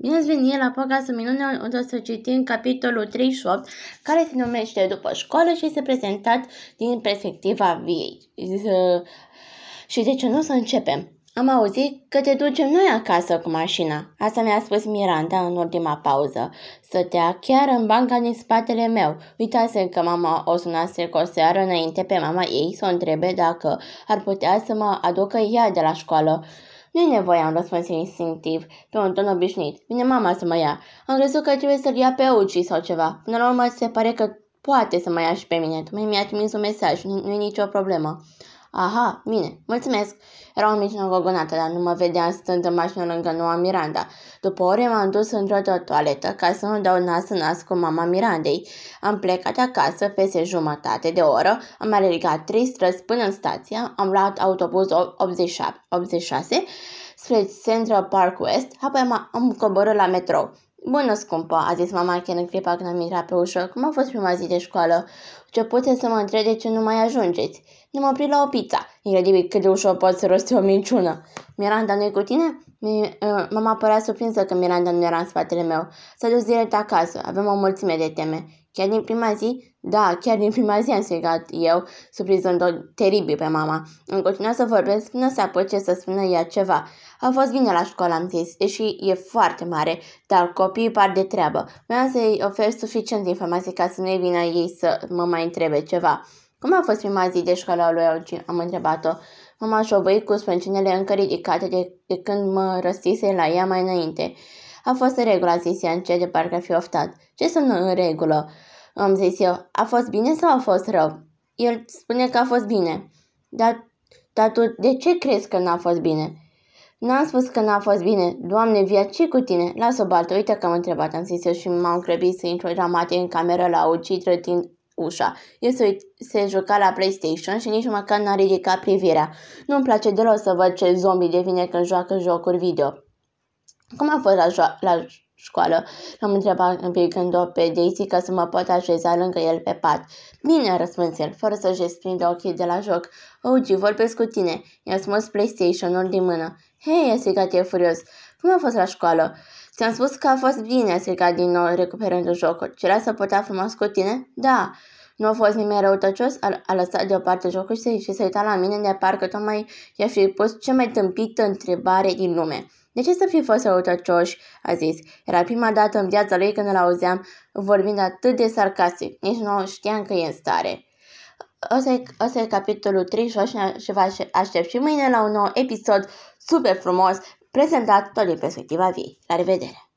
Bine ați venit la podcastul minune unde o să citim capitolul 38 care se numește După școală și este prezentat din perspectiva viei. Și de ce nu să începem? Am auzit că te ducem noi acasă cu mașina. Asta mi-a spus Miranda în ultima pauză. Stătea chiar în banca din spatele meu. Uitase că mama o sunase cu o seară înainte pe mama ei să o întrebe dacă ar putea să mă aducă ea de la școală. Nu e nevoie, am răspuns instinctiv, pe un ton obișnuit. Vine mama să mă ia. Am crezut că trebuie să-l ia pe Uci sau ceva. Până la urmă se pare că poate să mă ia și pe mine. Tocmai mi-a trimis un mesaj, nu e nicio problemă. Aha, bine, mulțumesc. Era o mică gogonată, dar nu mă vedea stând în mașină lângă noua Miranda. După ore m-am dus într-o toaletă ca să nu dau nas în nas cu mama Mirandei. Am plecat acasă peste jumătate de oră, am alergat trei străzi până în stația, am luat autobuz 87, 86 spre Central Park West, apoi am, am coborât la metrou. Bună, scumpă, a zis mama chiar în clipa când am intrat pe ușă. Cum a fost prima zi de școală? Ce puteți să mă întreb de ce nu mai ajungeți? Ne-am oprit la o pizza. Incredibil cât de ușor pot să rosti o minciună. Miranda nu e cu tine? Mi, uh, mama părea surprinsă că Miranda nu era în spatele meu. S-a dus direct acasă. Avem o mulțime de teme. Chiar din prima zi? Da, chiar din prima zi am strigat eu, surprizând-o teribil pe mama. Am continuat să vorbesc până să apuce să spună ea ceva. A fost bine la școală, am zis, deși e foarte mare, dar copiii par de treabă. Vreau să-i ofer suficient informații ca să nu-i vină ei să mă mai întrebe ceva. Cum a fost prima zi de școală lui Auci? Am întrebat-o. Mama șovăi cu sprâncinele încă ridicate de, de când mă răstise la ea mai înainte. A fost în regulă, a zis ea încet de parcă ar fi oftat. Ce sunt în regulă? Am zis eu. A fost bine sau a fost rău? El spune că a fost bine. Dar, dar tu de ce crezi că n-a fost bine? N-am spus că n-a fost bine. Doamne, via, ce cu tine? Lasă-o baltă, uite că am întrebat, am zis eu și m-am grăbit să intru dramatic în cameră la Uci, trătind ușa. El se, se juca la PlayStation și nici măcar n-a ridicat privirea. Nu-mi place deloc să văd ce zombie devine când joacă jocuri video. Cum a fost la, la școală? L-am întrebat împingând-o pe Daisy ca să mă pot așeza lângă el pe pat. Bine, a răspuns el, fără să-și desprinde ochii de la joc. Ogi, vorbesc cu tine. I-a smuls PlayStation-ul din mână. Hei, a strigat el furios. Cum a fost la școală? Ți-am spus că a fost bine, a strigat din nou, recuperând jocul. Cerea să putea frumos cu tine? Da. Nu a fost nimeni răutăcios, a, a lăsat deoparte jocul și, și se uita la mine de parcă tocmai i-a fi pus cea mai tâmpită întrebare din lume. De ce să fi fost răutăcioși? a zis. Era prima dată în viața lui când îl auzeam vorbind atât de sarcastic. Nici nu știam că e în stare. Asta e, asta e capitolul 3 și vă aștept și mâine la un nou episod super frumos prezentat tot din perspectiva vieții. La revedere!